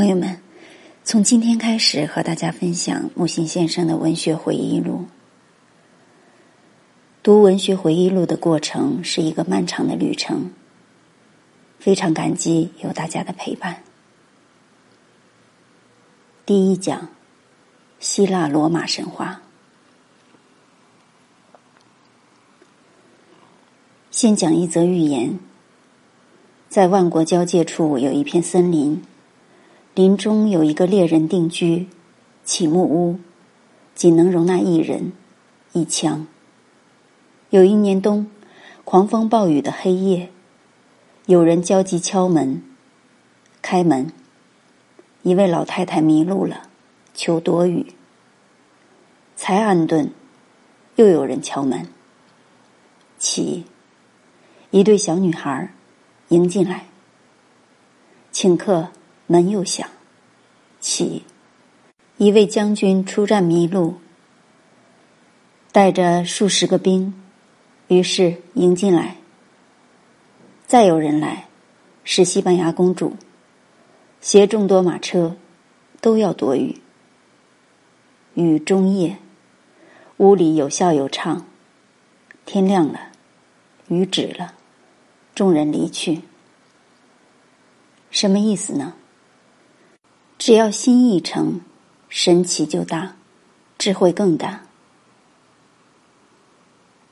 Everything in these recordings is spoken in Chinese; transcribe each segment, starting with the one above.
朋友们，从今天开始和大家分享木心先生的文学回忆录。读文学回忆录的过程是一个漫长的旅程，非常感激有大家的陪伴。第一讲：希腊罗马神话。先讲一则寓言：在万国交界处有一片森林。林中有一个猎人定居，起木屋，仅能容纳一人，一枪。有一年冬，狂风暴雨的黑夜，有人焦急敲门，开门。一位老太太迷路了，求躲雨。才安顿，又有人敲门，起。一对小女孩迎进来，请客。门又响，起，一位将军出战迷路，带着数十个兵，于是迎进来。再有人来，是西班牙公主，携众多马车，都要躲雨。雨中夜，屋里有笑有唱。天亮了，雨止了，众人离去。什么意思呢？只要心一诚，神奇就大，智慧更大。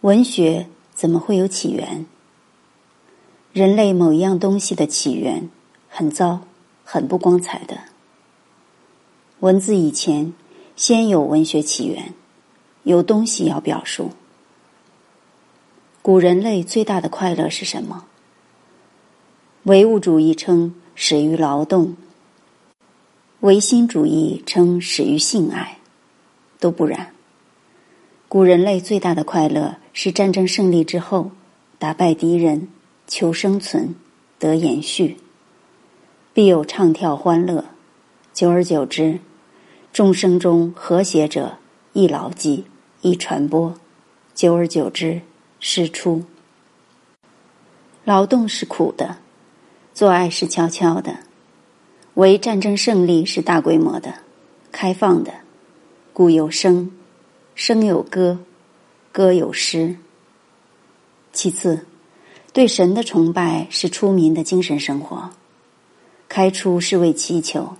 文学怎么会有起源？人类某一样东西的起源很糟，很不光彩的。文字以前先有文学起源，有东西要表述。古人类最大的快乐是什么？唯物主义称始于劳动。唯心主义称始于性爱，都不然。古人类最大的快乐是战争胜利之后，打败敌人，求生存，得延续，必有唱跳欢乐。久而久之，众生中和谐者易牢记，易传播。久而久之，师出。劳动是苦的，做爱是悄悄的。唯战争胜利是大规模的、开放的，故有声，声有歌，歌有诗。其次，对神的崇拜是出民的精神生活。开出是为祈求，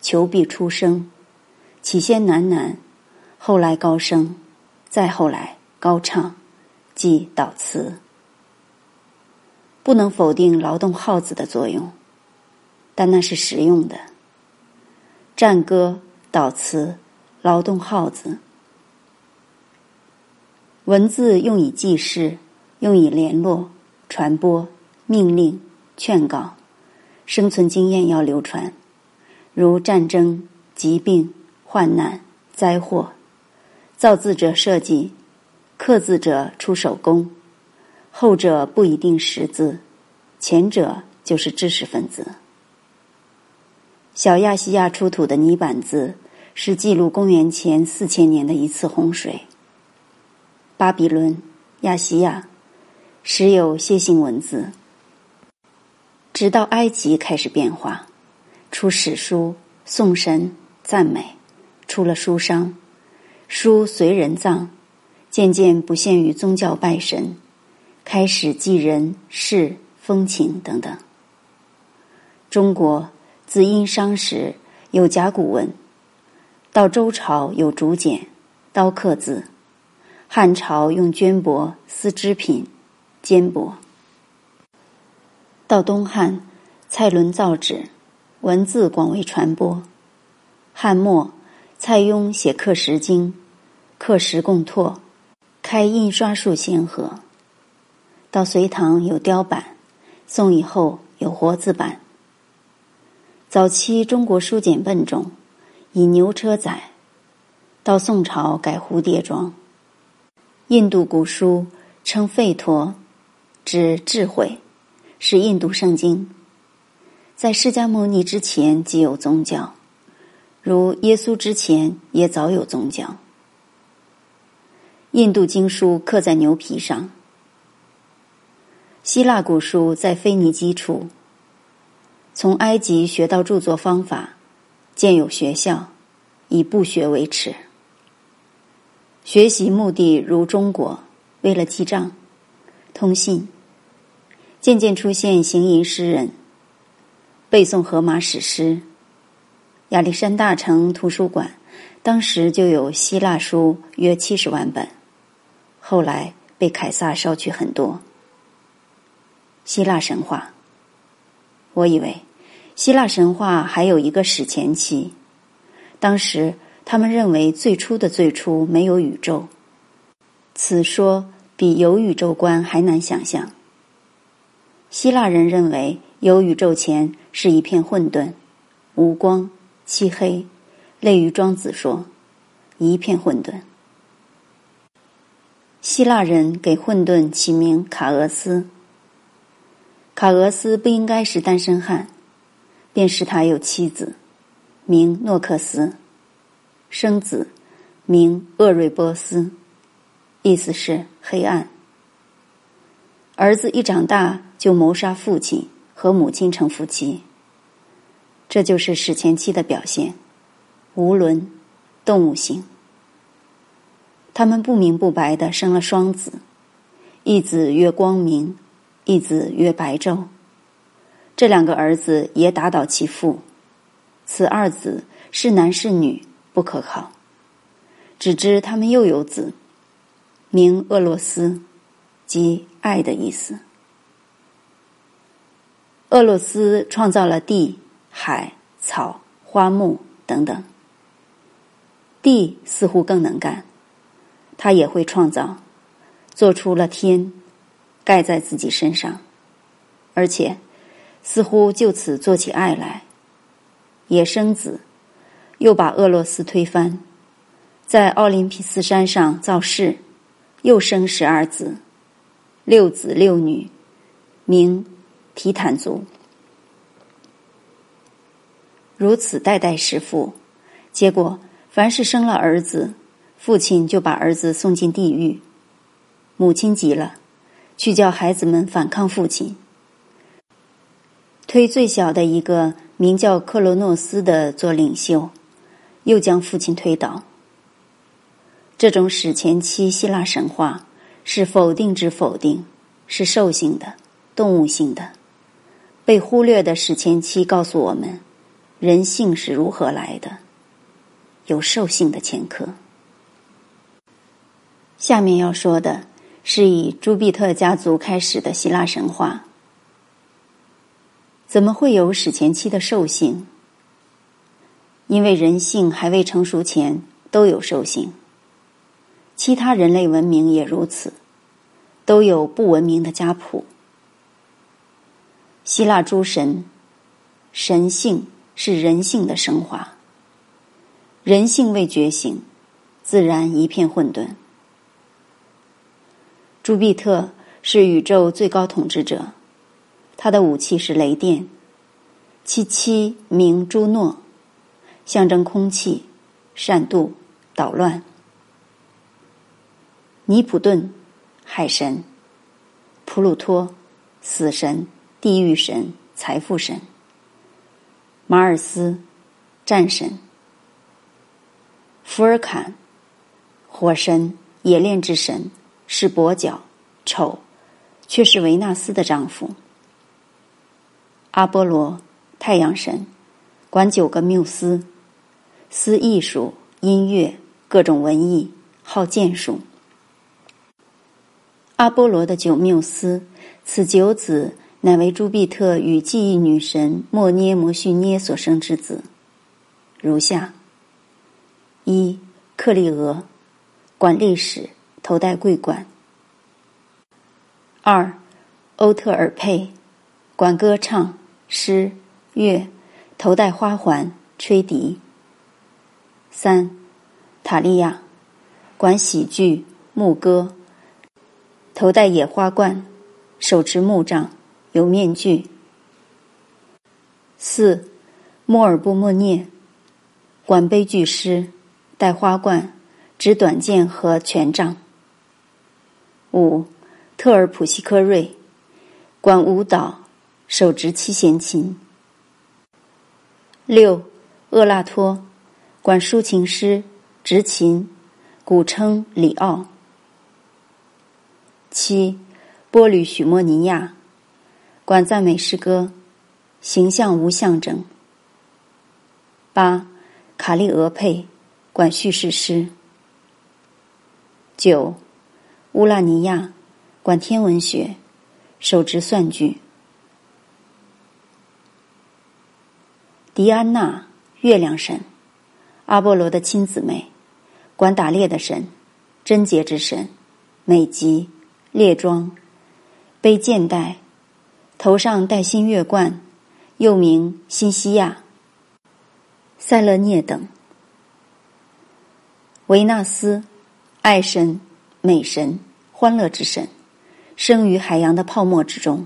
求必出生，起先喃喃，后来高声，再后来高唱，即祷词。不能否定劳动号子的作用。但那是实用的。战歌、祷词、劳动号子，文字用以记事，用以联络、传播、命令、劝告，生存经验要流传，如战争、疾病、患难、灾祸，造字者设计，刻字者出手工，后者不一定识字，前者就是知识分子。小亚细亚出土的泥板字是记录公元前四千年的一次洪水。巴比伦、亚细亚时有楔形文字，直到埃及开始变化，出史书、颂神、赞美，出了书商，书随人葬，渐渐不限于宗教拜神，开始记人事风情等等。中国。自殷商时有甲骨文，到周朝有竹简、刀刻字，汉朝用绢帛、丝织品、缣帛。到东汉，蔡伦造纸，文字广为传播。汉末，蔡邕写《刻石经》，刻石共拓，开印刷术先河。到隋唐有雕版，宋以后有活字版。早期中国书简笨重，以牛车载。到宋朝改蝴蝶装。印度古书称吠陀，指智慧，是印度圣经。在释迦牟尼之前即有宗教，如耶稣之前也早有宗教。印度经书刻在牛皮上。希腊古书在腓尼基处。从埃及学到著作方法，建有学校，以不学为耻。学习目的如中国，为了记账、通信。渐渐出现行吟诗人，背诵荷马史诗。亚历山大城图书馆当时就有希腊书约七十万本，后来被凯撒烧去很多。希腊神话，我以为希腊神话还有一个史前期，当时他们认为最初的最初没有宇宙，此说比有宇宙观还难想象。希腊人认为有宇宙前是一片混沌，无光、漆黑，类于庄子说一片混沌。希腊人给混沌起名卡俄斯。卡俄斯不应该是单身汉，便是他有妻子，名诺克斯，生子名厄瑞波斯，意思是黑暗。儿子一长大。就谋杀父亲和母亲成夫妻，这就是史前期的表现，无伦，动物性。他们不明不白的生了双子，一子曰光明，一子曰白昼。这两个儿子也打倒其父，此二子是男是女不可考，只知他们又有子，名厄洛斯，即爱的意思。俄罗斯创造了地、海、草、花木等等。地似乎更能干，他也会创造，做出了天，盖在自己身上，而且似乎就此做起爱来，也生子，又把俄罗斯推翻，在奥林匹斯山上造势，又生十二子，六子六女，名。提坦族如此代代弑父，结果凡是生了儿子，父亲就把儿子送进地狱。母亲急了，去叫孩子们反抗父亲，推最小的一个名叫克罗诺斯的做领袖，又将父亲推倒。这种史前期希腊神话是否定之否定，是兽性的、动物性的。被忽略的史前期告诉我们，人性是如何来的，有兽性的前科。下面要说的是以朱庇特家族开始的希腊神话。怎么会有史前期的兽性？因为人性还未成熟前都有兽性，其他人类文明也如此，都有不文明的家谱。希腊诸神，神性是人性的升华。人性未觉醒，自然一片混沌。朱庇特是宇宙最高统治者，他的武器是雷电，其妻名朱诺，象征空气、善妒、捣乱。尼普顿，海神；普鲁托，死神。地狱神、财富神，马尔斯，战神，福尔坎，火神，冶炼之神，是跛脚、丑，却是维纳斯的丈夫。阿波罗，太阳神，管九个缪斯，思艺术、音乐、各种文艺，好剑术。阿波罗的九缪斯，此九子。乃为朱庇特与记忆女神莫涅摩绪涅所生之子，如下：一、克利俄，管历史，头戴桂冠；二、欧特尔佩，管歌唱、诗、乐，头戴花环，吹笛；三、塔利亚，管喜剧、牧歌，头戴野花冠，手持木杖。有面具。四，莫尔布莫涅，管悲剧诗，戴花冠，执短剑和权杖。五，特尔普西科瑞，管舞蹈，手执七弦琴，六，厄拉托，管抒情诗，执琴，古称里奥。七，波吕许莫尼亚，管赞美诗歌，形象无象征。八，卡利俄佩，管叙事诗。九，乌拉尼亚，管天文学，手执算具。狄安娜，月亮神，阿波罗的亲姊妹，管打猎的神，贞洁之神，美籍，列装，背剑带，头上戴新月冠，又名新西亚、塞勒涅等。维纳斯，爱神，美神，欢乐之神，生于海洋的泡沫之中。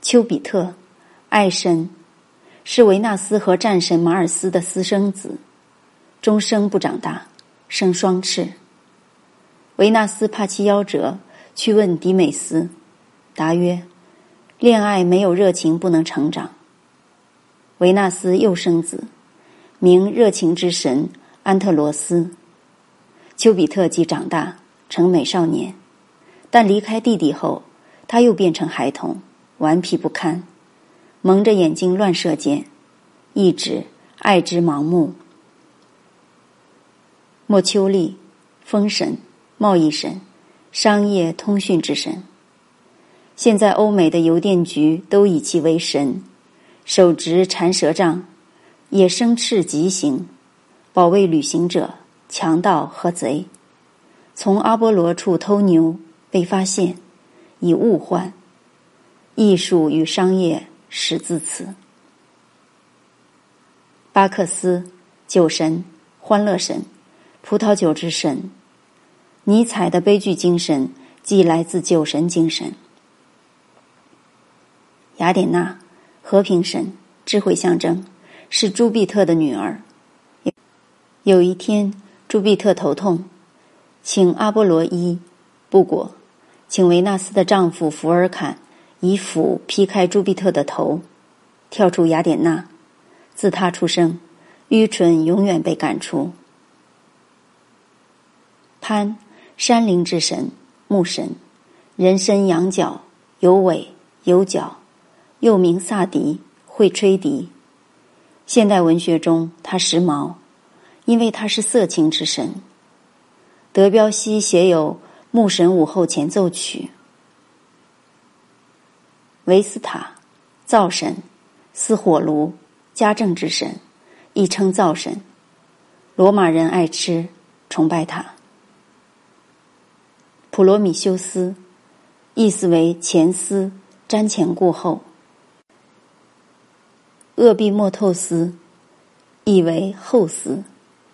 丘比特，爱神。是维纳斯和战神马尔斯的私生子，终生不长大，生双翅。维纳斯怕其夭折，去问迪美斯，答曰：“恋爱没有热情不能成长。”维纳斯又生子，名热情之神安特罗斯。丘比特即长大成美少年，但离开弟弟后，他又变成孩童，顽皮不堪。蒙着眼睛乱射箭，一直爱之盲目。莫丘利，风神、贸易神、商业通讯之神。现在欧美的邮电局都以其为神，手执缠蛇杖，也生翅疾行，保卫旅行者、强盗和贼。从阿波罗处偷牛被发现，以物换。艺术与商业。始自此。巴克斯，酒神，欢乐神，葡萄酒之神。尼采的悲剧精神即来自酒神精神。雅典娜，和平神，智慧象征，是朱庇特的女儿。有一天，朱庇特头痛，请阿波罗医，不果，请维纳斯的丈夫福尔坎。以斧劈开朱庇特的头，跳出雅典娜。自他出生，愚蠢永远被赶出。潘，山林之神，木神，人身羊角，有尾有角，又名萨迪，会吹笛。现代文学中，他时髦，因为他是色情之神。德彪西写有《牧神午后前奏曲》。维斯塔，灶神，似火炉，家政之神，亦称灶神。罗马人爱吃，崇拜他。普罗米修斯，意思为前思，瞻前顾后。厄必莫透斯，意为后思，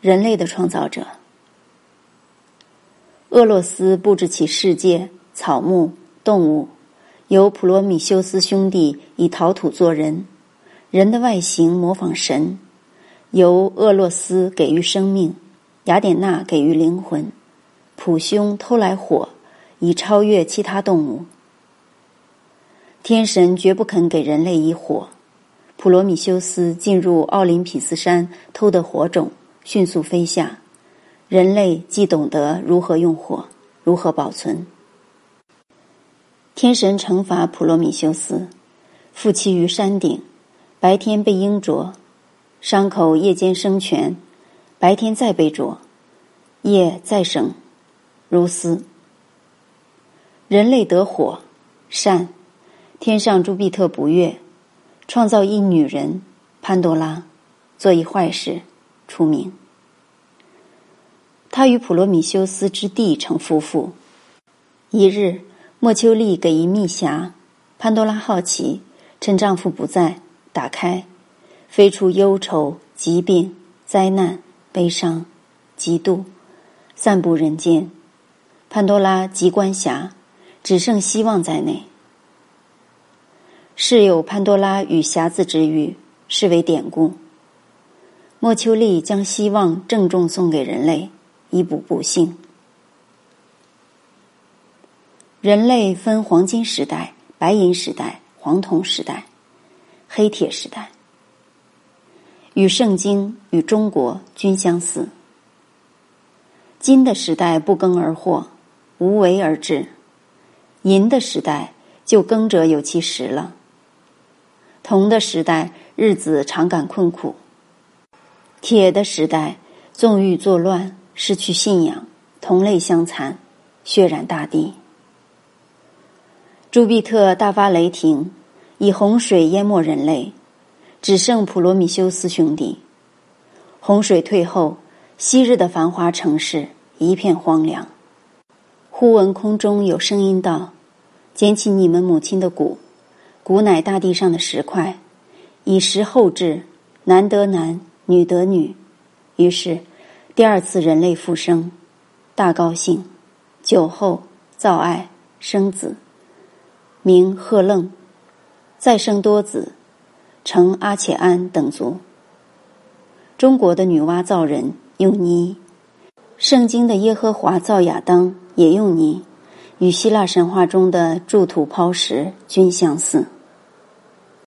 人类的创造者。厄洛斯布置起世界，草木，动物。由普罗米修斯兄弟以陶土做人，人的外形模仿神；由厄洛斯给予生命，雅典娜给予灵魂。普兄偷来火，以超越其他动物。天神绝不肯给人类以火。普罗米修斯进入奥林匹斯山偷得火种，迅速飞下。人类既懂得如何用火，如何保存。天神惩罚普罗米修斯，负其于山顶，白天被鹰啄，伤口夜间生全，白天再被啄，夜再生，如斯。人类得火，善，天上朱庇特不悦，创造一女人潘多拉，做一坏事，出名。他与普罗米修斯之弟成夫妇，一日。莫丘利给一密匣，潘多拉好奇，趁丈夫不在，打开，飞出忧愁、疾病、灾难、悲伤、嫉妒，散布人间。潘多拉即关匣，只剩希望在内。是有潘多拉与匣子之语，是为典故。莫丘利将希望郑重送给人类，以补不幸。人类分黄金时代、白银时代、黄铜时代、黑铁时代。与圣经与中国均相似。金的时代不耕而获，无为而治；银的时代就耕者有其食了。铜的时代日子常感困苦，铁的时代纵欲作乱，失去信仰，同类相残，血染大地。朱庇特大发雷霆，以洪水淹没人类，只剩普罗米修斯兄弟。洪水退后，昔日的繁华城市一片荒凉。忽闻空中有声音道：“捡起你们母亲的骨，骨乃大地上的石块，以石后置，难得难，女得女。”于是，第二次人类复生，大高兴，酒后造爱，生子。名贺楞，再生多子，成阿且安等族。中国的女娲造人用泥，圣经的耶和华造亚当也用泥，与希腊神话中的筑土抛石均相似。